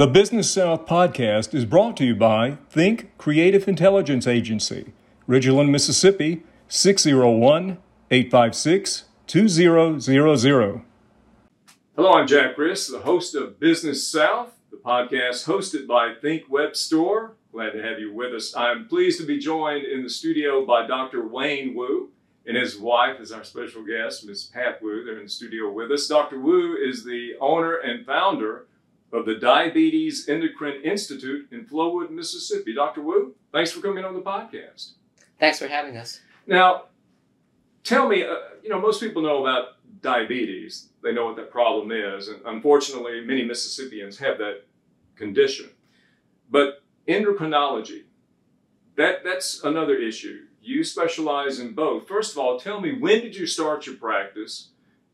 The Business South podcast is brought to you by Think Creative Intelligence Agency, Ridgeland, Mississippi, 601 856 2000. Hello, I'm Jack Criss, the host of Business South, the podcast hosted by Think Web Store. Glad to have you with us. I'm pleased to be joined in the studio by Dr. Wayne Woo and his wife is our special guest, Ms. Pat Woo. They're in the studio with us. Dr. Woo is the owner and founder of the Diabetes Endocrine Institute in Flowood, Mississippi. Dr. Woo, thanks for coming on the podcast. Thanks for having us. Now, tell me, uh, you know, most people know about diabetes. They know what that problem is, and unfortunately, many Mississippians have that condition. But endocrinology, that, that's another issue. You specialize in both. First of all, tell me, when did you start your practice?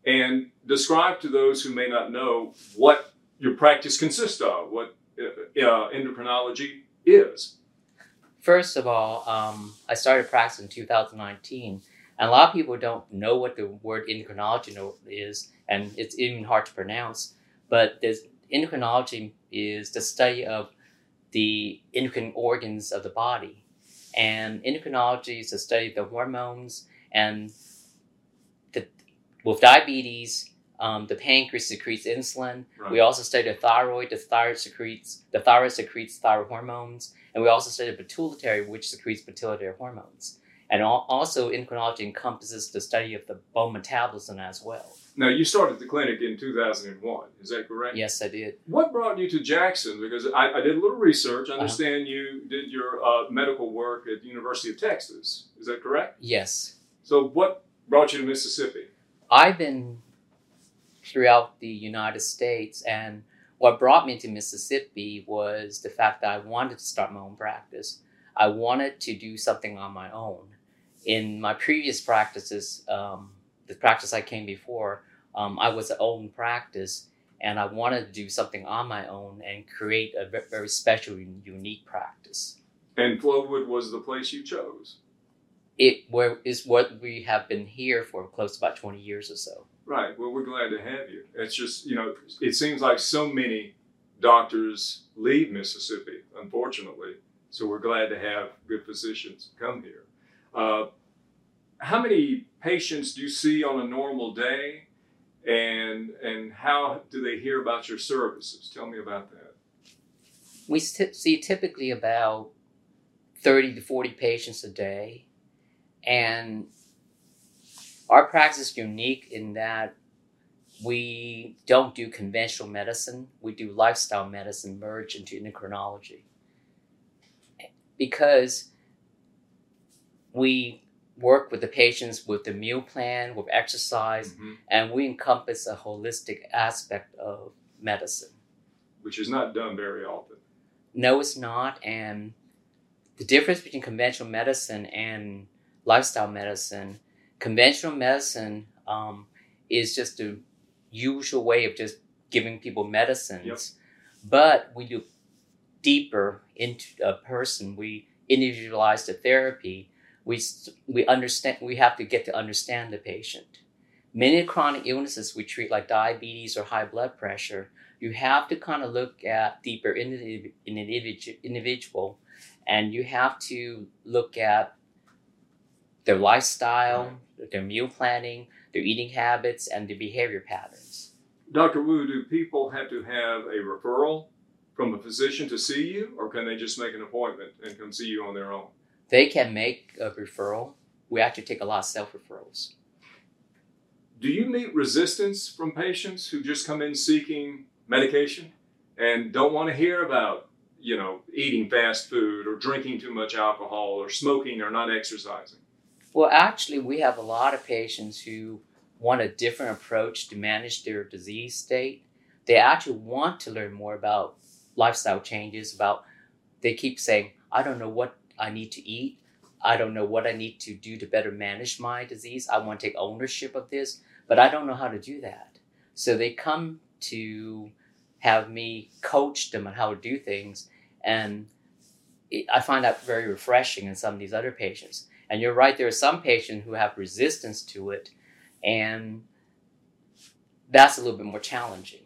And describe to those who may not know what your practice consists of, what uh, uh, endocrinology is. First of all, um, I started practice in 2019, and a lot of people don't know what the word endocrinology is, and it's even hard to pronounce. But endocrinology is the study of the endocrine organs of the body, and endocrinology is the study of the hormones and the, with diabetes um, the pancreas secretes insulin. Right. We also study the thyroid. The thyroid secretes the thyroid secretes thyroid hormones, and we also study the pituitary, which secretes pituitary hormones. And also, endocrinology encompasses the study of the bone metabolism as well. Now, you started the clinic in 2001, is that correct? Yes, I did. What brought you to Jackson? Because I, I did a little research. I uh-huh. understand uh-huh. you did your uh, medical work at the University of Texas. Is that correct? Yes. So, what brought you to Mississippi? I've been throughout the United States. And what brought me to Mississippi was the fact that I wanted to start my own practice. I wanted to do something on my own. In my previous practices, um, the practice I came before, um, I was an own practice, and I wanted to do something on my own and create a very special and unique practice. And Flowood was the place you chose. It where is what we have been here for close to about twenty years or so. Right. Well, we're glad to have you. It's just, you know, it seems like so many doctors leave Mississippi, unfortunately. So we're glad to have good physicians come here. Uh, how many patients do you see on a normal day? And, and how do they hear about your services? Tell me about that. We see typically about 30 to 40 patients a day. And our practice is unique in that we don't do conventional medicine, we do lifestyle medicine merged into endocrinology. Because we work with the patients with the meal plan, with exercise, mm-hmm. and we encompass a holistic aspect of medicine. Which is not done very often. No, it's not. And the difference between conventional medicine and lifestyle medicine conventional medicine um, is just the usual way of just giving people medicines. Yep. But we do deeper into a person. We individualize the therapy. We we understand. We have to get to understand the patient. Many chronic illnesses we treat, like diabetes or high blood pressure, you have to kind of look at deeper in the individual, and you have to look at their lifestyle, their meal planning, their eating habits, and their behavior patterns. Dr. Woo, do people have to have a referral from a physician to see you, or can they just make an appointment and come see you on their own? They can make a referral. We actually take a lot of self referrals. Do you meet resistance from patients who just come in seeking medication and don't want to hear about, you know, eating fast food or drinking too much alcohol or smoking or not exercising? Well, actually, we have a lot of patients who want a different approach to manage their disease state. They actually want to learn more about lifestyle changes, about they keep saying, I don't know what I need to eat. I don't know what I need to do to better manage my disease. I want to take ownership of this, but I don't know how to do that. So they come to have me coach them on how to do things. And I find that very refreshing in some of these other patients. And you're right, there are some patients who have resistance to it, and that's a little bit more challenging.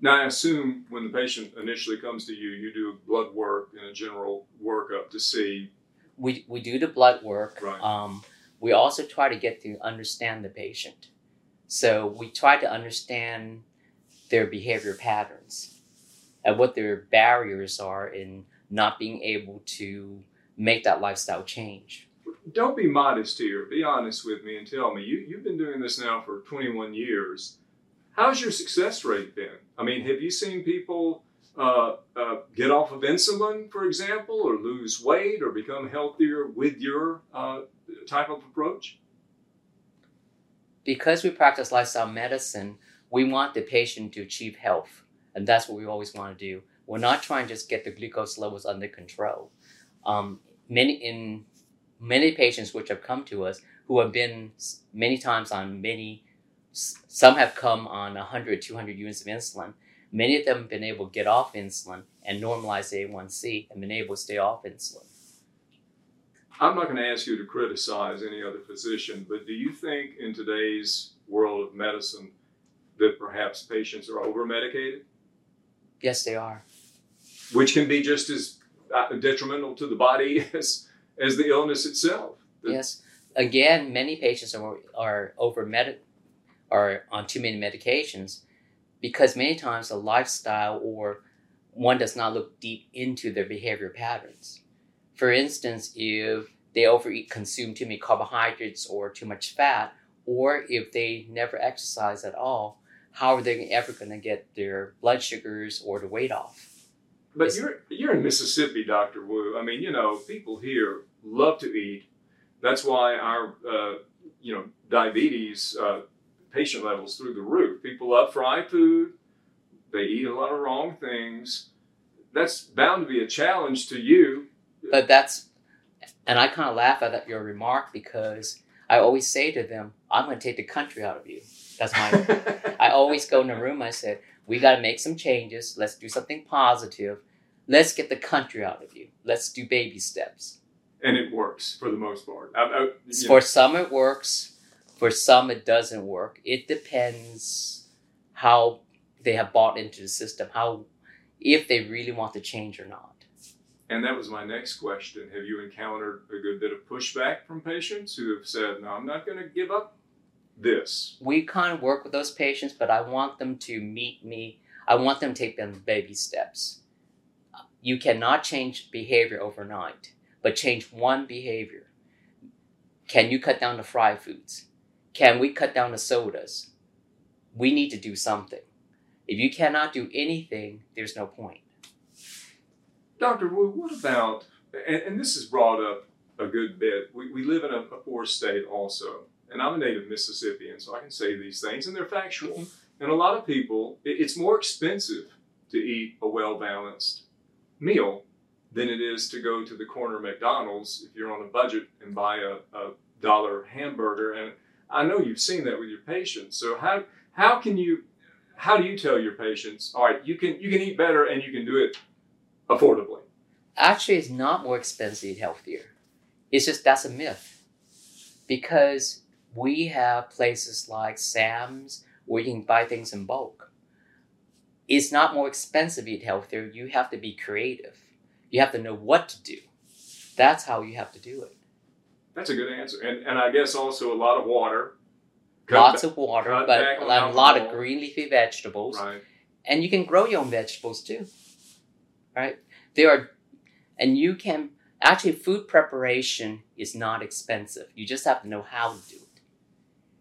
Now, I assume when the patient initially comes to you, you do blood work and a general workup to see. We, we do the blood work. Right. Um, we also try to get to understand the patient. So we try to understand their behavior patterns and what their barriers are in not being able to make that lifestyle change. Don't be modest here. Be honest with me and tell me. You, you've been doing this now for 21 years. How's your success rate been? I mean, have you seen people uh, uh, get off of insulin, for example, or lose weight or become healthier with your uh, type of approach? Because we practice lifestyle medicine, we want the patient to achieve health, and that's what we always want to do. We're not trying to just get the glucose levels under control. Um, many in many patients which have come to us who have been many times on many some have come on 100 200 units of insulin. Many of them have been able to get off insulin and normalize a1c and been able to stay off insulin. I'm not going to ask you to criticize any other physician but do you think in today's world of medicine that perhaps patients are over medicated yes they are. Which can be just as uh, detrimental to the body as as the illness itself. Yes. Again, many patients are are over med are on too many medications because many times the lifestyle or one does not look deep into their behavior patterns. For instance, if they overeat, consume too many carbohydrates or too much fat, or if they never exercise at all, how are they ever going to get their blood sugars or the weight off? But it's, you're you're in Mississippi, Doctor Woo. I mean, you know, people here love to eat. That's why our uh, you know diabetes uh, patient levels through the roof. People love fried food. They eat a lot of wrong things. That's bound to be a challenge to you. But that's, and I kind of laugh at your remark because I always say to them, "I'm going to take the country out of you." That's my. I always go in the room. I said, "We got to make some changes. Let's do something positive. Let's get the country out of you. Let's do baby steps." and it works for the most part. I, I, for know. some, it works. For some, it doesn't work. It depends how they have bought into the system, how if they really want to change or not. And that was my next question. Have you encountered a good bit of pushback from patients who have said, "No, I'm not going to give up this"? We kind of work with those patients, but I want them to meet me. I want them to take them baby steps. You cannot change behavior overnight but change one behavior. Can you cut down the fried foods? Can we cut down the sodas? We need to do something. If you cannot do anything, there's no point. Dr. Woo, what about, and, and this is brought up a good bit, we, we live in a, a poor state also, and I'm a native Mississippian, so I can say these things, and they're factual. And a lot of people, it, it's more expensive to eat a well balanced meal than it is to go to the corner McDonald's if you're on a budget and buy a, a dollar hamburger. And I know you've seen that with your patients. So how how can you how do you tell your patients, all right, you can you can eat better and you can do it affordably? Actually, it's not more expensive to eat healthier. It's just that's a myth because we have places like Sam's where you can buy things in bulk. It's not more expensive to eat healthier. You have to be creative. You have to know what to do. That's how you have to do it. That's a good answer. And, and I guess also a lot of water. Lots of water, but a lot of green leafy vegetables. Right. And you can grow your own vegetables too. Right? There are, and you can, actually, food preparation is not expensive. You just have to know how to do it.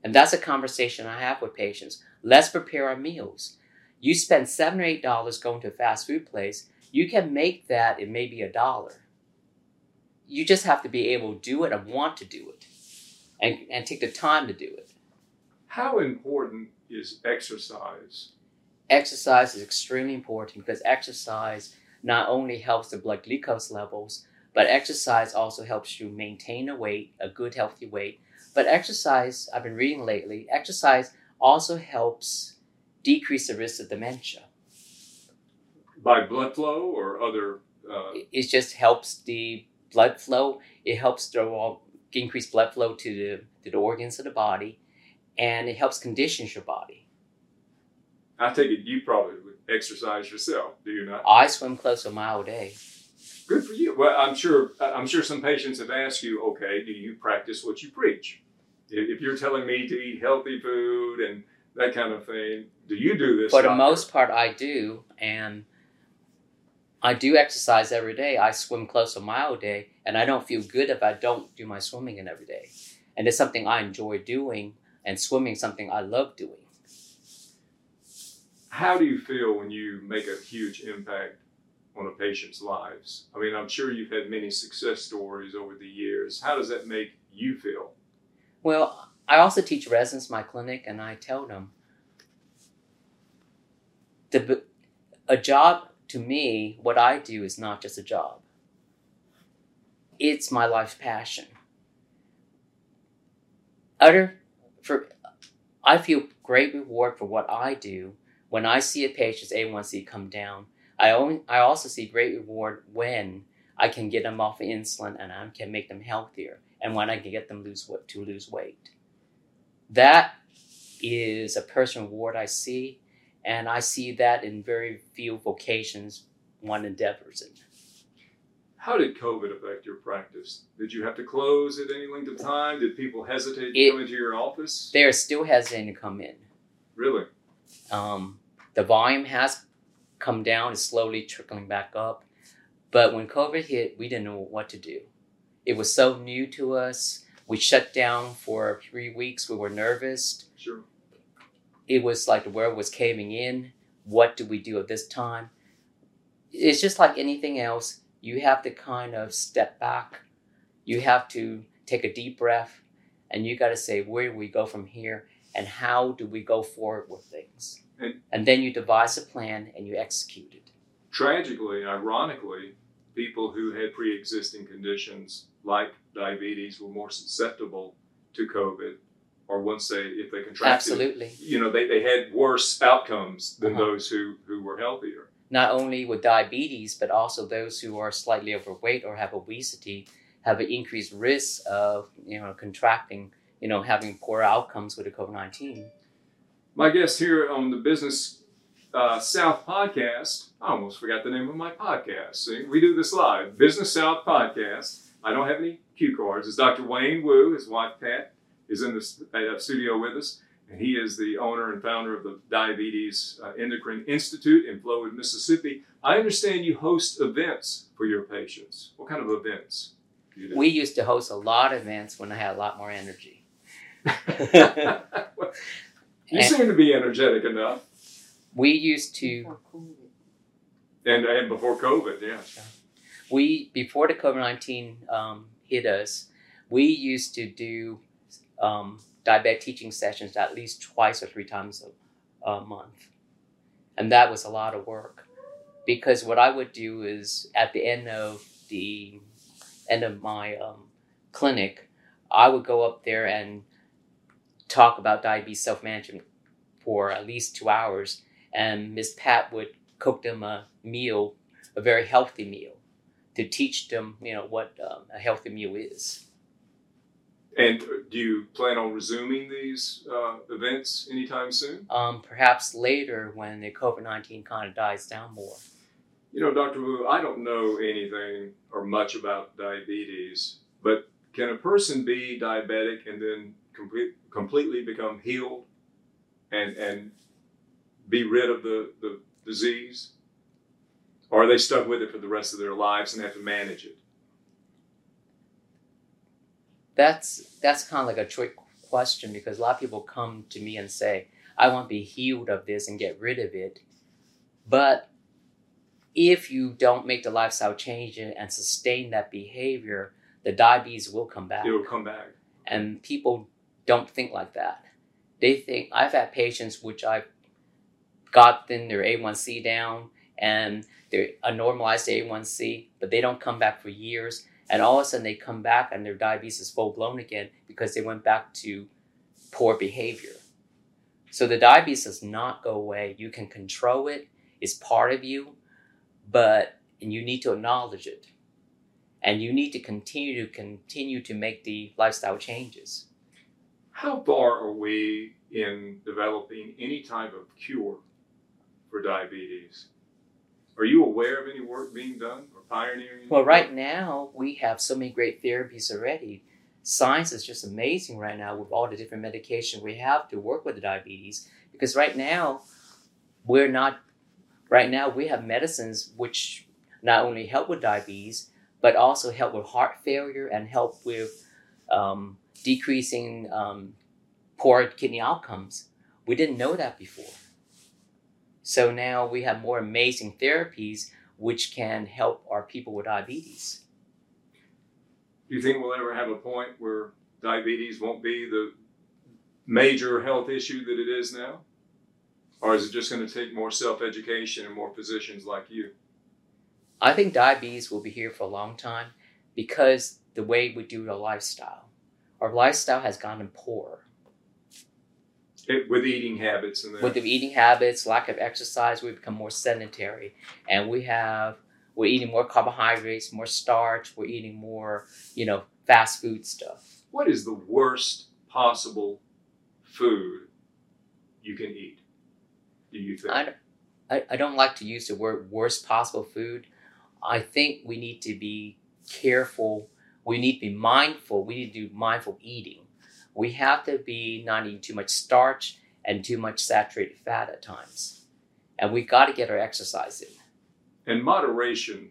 And that's a conversation I have with patients. Let's prepare our meals. You spend seven or eight dollars going to a fast food place you can make that in maybe a dollar. You just have to be able to do it and want to do it and, and take the time to do it. How important is exercise? Exercise is extremely important because exercise not only helps the blood glucose levels, but exercise also helps you maintain a weight, a good healthy weight. But exercise, I've been reading lately, exercise also helps decrease the risk of dementia by blood flow or other? Uh... It just helps the blood flow. It helps the increase blood flow to the to the organs of the body, and it helps condition your body. I take it you probably would exercise yourself, do you not? I swim close to a mile a day. Good for you. Well, I'm sure. I'm sure some patients have asked you, okay, do you practice what you preach? If if you're telling me to eat healthy food and that kind of thing, do you do this? For the most part, I do, and I do exercise every day. I swim close to a mile a day, and I don't feel good if I don't do my swimming in every day. And it's something I enjoy doing, and swimming is something I love doing. How do you feel when you make a huge impact on a patient's lives? I mean, I'm sure you've had many success stories over the years. How does that make you feel? Well, I also teach residents my clinic, and I tell them the a job to me, what I do is not just a job. It's my life's passion. Other for I feel great reward for what I do when I see a patient's A1C come down. I only, I also see great reward when I can get them off of insulin and I can make them healthier, and when I can get them lose what to lose weight. That is a personal reward I see, and I see that in very few vocations one endeavors in. How did COVID affect your practice? Did you have to close at any length of time? Did people hesitate to It- come into your office? They are still hesitating to come in. Really? Um, the volume has come down, it's slowly trickling back up. But when COVID hit, we didn't know what to do. It was so new to us. We shut down for three weeks. We were nervous. Sure. It was like the world was caving in. What do we do at this time? It's just like anything else. You have to kind of step back. You have to take a deep breath, and you got to say, where do we go from here, and how do we go forward with things? And- and then you devise a plan and you execute it. Tragically, ironically, people who had pre existing conditions like diabetes were more susceptible to COVID, or once they, if they contracted, Absolutely. you know, they, they had worse outcomes than Uh-huh. those who, who were healthier. Not only with diabetes, but also those who are slightly overweight or have obesity have an increased risk of you know contracting, you know, having poor outcomes with the COVID nineteen. My guest here on the Business uh, South podcast, I almost forgot the name of my podcast. See, we do this live, Business South podcast. I don't have any cue cards. It's Dr. Wayne Woo. His wife Pat is in the uh, studio with us, and he is the owner and founder of the Diabetes uh, Endocrine Institute in Flowood, Mississippi. I understand you host events for your patients. What kind of events? do you do? We used to host a lot of events when I had a lot more energy. you seem to be energetic enough. We used to And, and before COVID, yeah. we before the COVID nineteen um, hit us, we used to do um, diabetic teaching sessions at least twice or three times a, a month, and that was a lot of work. Because what I would do is at the end of the end of my um, clinic, I would go up there and talk about diabetes self management for at least two hours, and Miss Pat would cook them a meal, a very healthy meal to teach them, you know, what um, a healthy meal is. And do you plan on resuming these uh, events anytime soon? Um, perhaps later when the COVID nineteen kind of dies down more. You know, Dr. Woo, I don't know anything or much about diabetes, but can a person be diabetic and then complete, completely become healed and, and be rid of the, the disease? Or are they stuck with it for the rest of their lives and have to manage it? That's that's kind of like a trick question because a lot of people come to me and say, "I want to be healed of this and get rid of it," but if you don't make the lifestyle change and sustain that behavior, the diabetes will come back. It will come back. and people don't think like that. They think I've had patients which I've gotten their A1C down and they're a normalized A1C, but they don't come back for years. And all of a sudden they come back and their diabetes is full blown again because they went back to poor behavior. So the diabetes does not go away. You can control it, it's part of you, but and you need to acknowledge it and you need to continue to continue to make the lifestyle changes. How far are we in developing any type of cure for diabetes. Are you aware of any work being done or pioneering? Well, right now we have so many great therapies already. Science is just amazing right now with all the different medication we have to work with the diabetes. Because right now, we're not. Right now, we have medicines which not only help with diabetes, but also help with heart failure and help with um, decreasing um, poor kidney outcomes. We didn't know that before. So now we have more amazing therapies which can help our people with diabetes. Do you think we'll ever have a point where diabetes won't be the major health issue that it is now? Or is it just going to take more self education and more physicians like you? I think diabetes will be here for a long time because the way we do our lifestyle. Our lifestyle has gotten poorer. It, with eating habits and with the eating habits, lack of exercise, we become more sedentary, and we have we're eating more carbohydrates, more starch. We're eating more, you know, fast food stuff. What is the worst possible food you can eat? Do you think? I, I, I don't like to use the word worst possible food. I think we need to be careful. We need to be mindful. We need to do mindful eating we have to be not eating too much starch and too much saturated fat at times. And we've got to get our exercise in. And moderation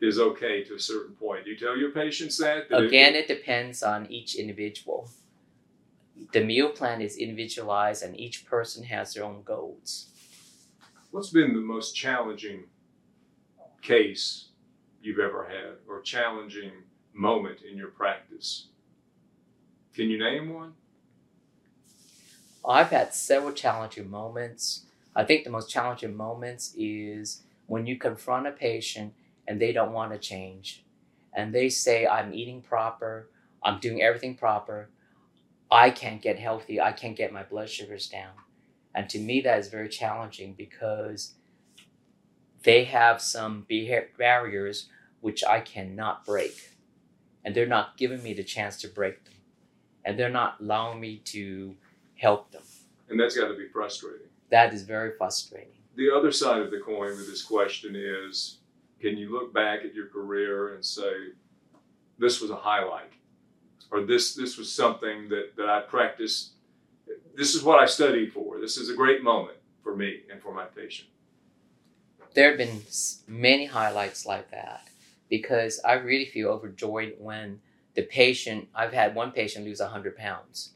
is okay to a certain point. You tell your patients that? that Again, it, it depends on each individual. The meal plan is individualized and each person has their own goals. What's been the most challenging case you've ever had or challenging moment in your practice? Can you name one? I've had several challenging moments. I think the most challenging moments is when you confront a patient and they don't want to change. And they say, I'm eating proper, I'm doing everything proper, I can't get healthy, I can't get my blood sugars down. And to me, that is very challenging because they have some barriers which I cannot break. And they're not giving me the chance to break them and they're not allowing me to help them. And that's got to be frustrating. That is very frustrating. The other side of the coin with this question is can you look back at your career and say, this was a highlight? Or this, this was something that, that I practiced. This is what I studied for. This is a great moment for me and for my patient. There have been many highlights like that because I really feel overjoyed when the patient, I've had one patient lose 100 pounds,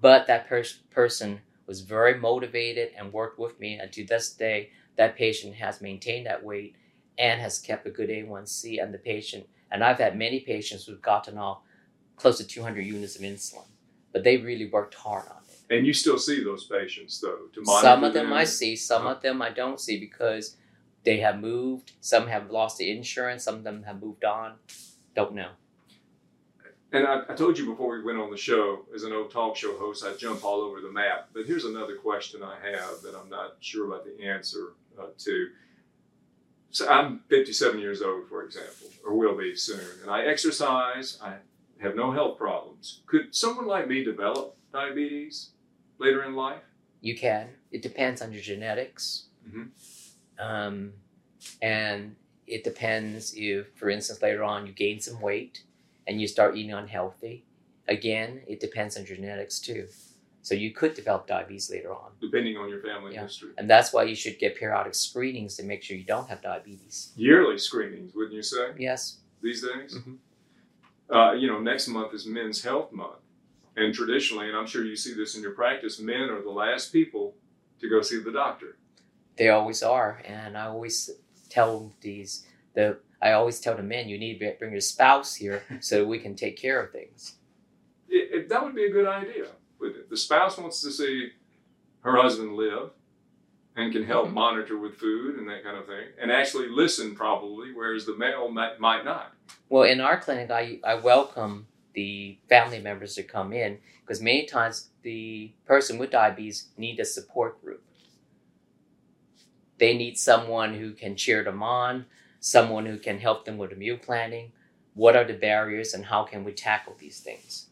but that pers- person was very motivated and worked with me. And to this day, that patient has maintained that weight and has kept a good A1C. And the patient, and I've had many patients who've gotten off close to 200 units of insulin, but they really worked hard on it. And you still see those patients, though, to monitor Some of them, them? I see, some uh-huh. of them I don't see because they have moved. Some have lost the insurance. Some of them have moved on. Don't know. And I, I, told you before we went on the show, as an old talk show host, I jump all over the map. But here's another question I have that I'm not sure about the answer uh, to. So I'm 57 years old, for example, or will be soon, and I exercise. I have no health problems. Could someone like me develop diabetes later in life? You can. It depends on your genetics. Mm-hmm. Um, and it depends if, for instance, later on you gain some weight and you start eating unhealthy, again, it depends on genetics too. So you could develop diabetes later on. Depending on your family yeah. history. And that's why you should get periodic screenings to make sure you don't have diabetes. Yearly screenings, wouldn't you say? Yes. These days? Mm-hmm. Uh, you know, next month is Men's Health Month. And traditionally, and I'm sure you see this in your practice, men are the last people to go see the doctor. They always are. And I always tell these, the I always tell the men, you need to bring your spouse here so we can take care of things. It, it, that would be a good idea. The spouse wants to see her husband live and can help mm-hmm. monitor with food and that kind of thing, and actually listen probably, whereas the male might, might not. Well, in our clinic, I, I welcome the family members to come in because many times the person with diabetes need a support group. They need someone who can cheer them on, someone who can help them with the meal planning. What are the barriers and how can we tackle these things?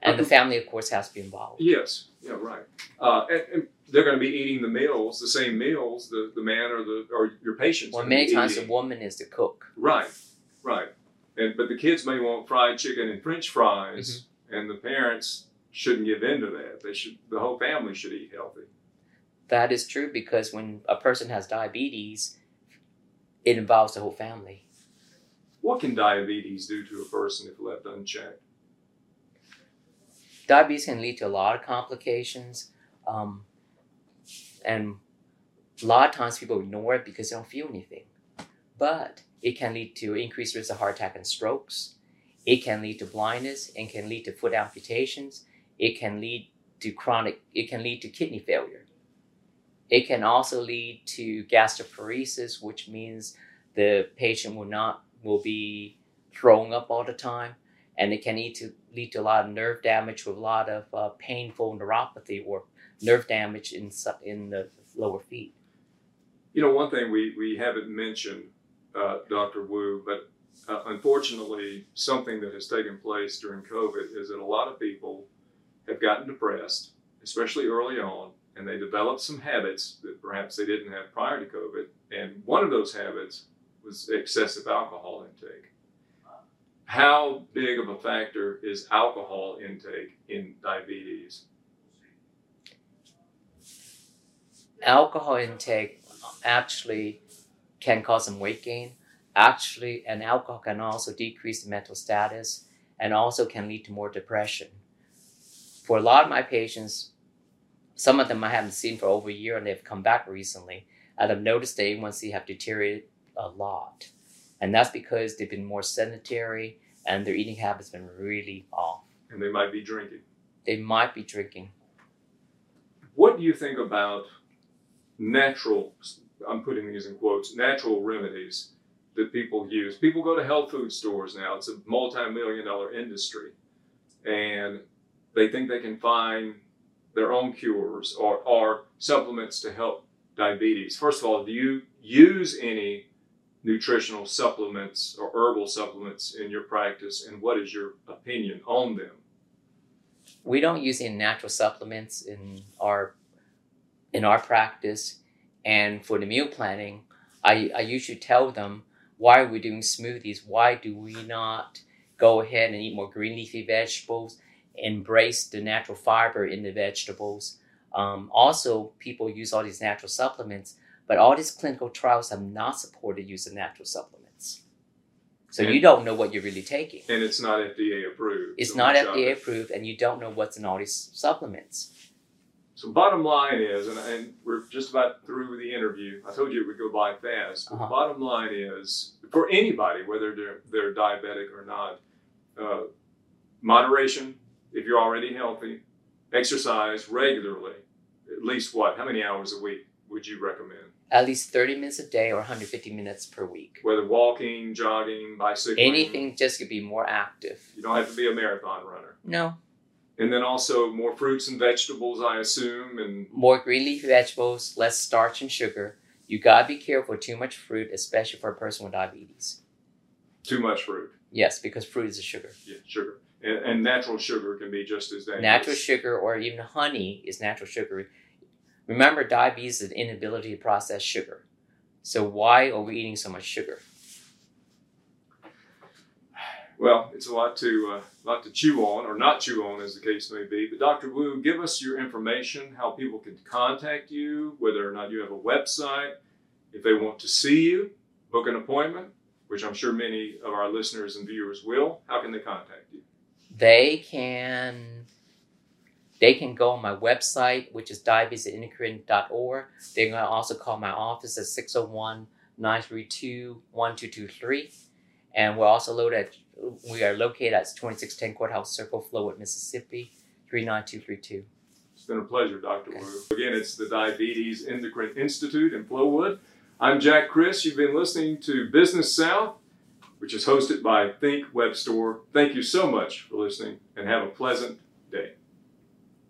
And the family, of course, has to be involved. Yes, yeah, right. Uh, and, and they're going to be eating the meals, the same meals, the, the man or the or your patients. Well, many times the eating. woman is the cook. Right, right. And but the kids may want fried chicken and French fries, and the parents shouldn't give in to that. They should. The whole family should eat. That is true because when a person has diabetes, it involves the whole family. What can diabetes do to a person if left unchecked? Diabetes can lead to a lot of complications, um, and a lot of times people ignore it because they don't feel anything. But it can lead to increased risk of heart attack and strokes. It can lead to blindness and can lead to foot amputations. It can lead to chronic. It can lead to kidney failure. It can also lead to gastroparesis, which means the patient will not will be throwing up all the time, and it can lead to lead to a lot of nerve damage with a lot of uh, painful neuropathy or nerve damage in in the lower feet. You know, one thing we, we haven't mentioned, uh, Dr. Woo, but uh, unfortunately, something that has taken place during COVID is that a lot of people have gotten depressed, especially early on, and they developed some habits that perhaps they didn't have prior to COVID. And one of those habits was excessive alcohol intake. How big of a factor is alcohol intake in diabetes? Alcohol intake actually can cause some weight gain. Actually, and alcohol can also decrease the mental status and also can lead to more depression. For a lot of my patients, some of them I haven't seen for over a year and they've come back recently, and I've noticed their A1C have deteriorated a lot. And that's because they've been more sedentary and their eating habits have been really off. And they might be drinking. They might be drinking. What do you think about natural, I'm putting these in quotes, natural remedies that people use? People go to health food stores now, it's a multi million dollar industry, and they think they can find their own cures or, or supplements to help diabetes. First of all, do you use any nutritional supplements or herbal supplements in your practice, and what is your opinion on them? we don't use any natural supplements in our in our practice and for the meal planning I, I usually tell them why are we doing smoothies why do we not go ahead and eat more green leafy vegetables embrace the natural fiber in the vegetables um, also people use all these natural supplements but all these clinical trials have not supported use of natural supplements so you don't know what you're really taking And it's not FDA approved. it's so not FDA approved, and you don't know what's in all these supplements. So bottom line is, and, and we're just about through with the interview. I told you it would go by fast. But Uh-huh. Bottom line is, for anybody, whether they're, they're diabetic or not, uh, moderation. If you're already healthy, exercise regularly. At least what? How many hours a week would you recommend? At least 30 minutes a day or 150 minutes per week. Whether walking, jogging, bicycling, Anything just to be more active. You don't have to be a marathon runner. No. And then also more fruits and vegetables, I assume, and More green leafy vegetables, less starch and sugar. You gotta be careful with too much fruit, especially for a person with diabetes. too much fruit. Yes, because fruit is a sugar. Yeah, sugar. And, and natural sugar can be just as dangerous. Natural sugar or even honey is natural sugar. Remember, diabetes is an inability to process sugar. So why are we eating so much sugar? Well, it's a lot to uh, lot to chew on, or not chew on, as the case may be. But Dr. Woo, give us your information, how people can contact you, whether or not you have a website, if they want to see you, book an appointment, which I'm sure many of our listeners and viewers will. How can they contact you? They can they can go on my website which is diabetesendocrine.org they can also call my office at 601-932-1223 and we're also located at we are located at 2610 courthouse circle flowood mississippi 39232 It's been a pleasure, Dr. Okay. Woo. Again, it's the Diabetes Endocrine Institute in Flowood. I'm Jack Criss. You've been listening to Business South, which is hosted by Think Web Store. Thank you so much for listening and have a pleasant day.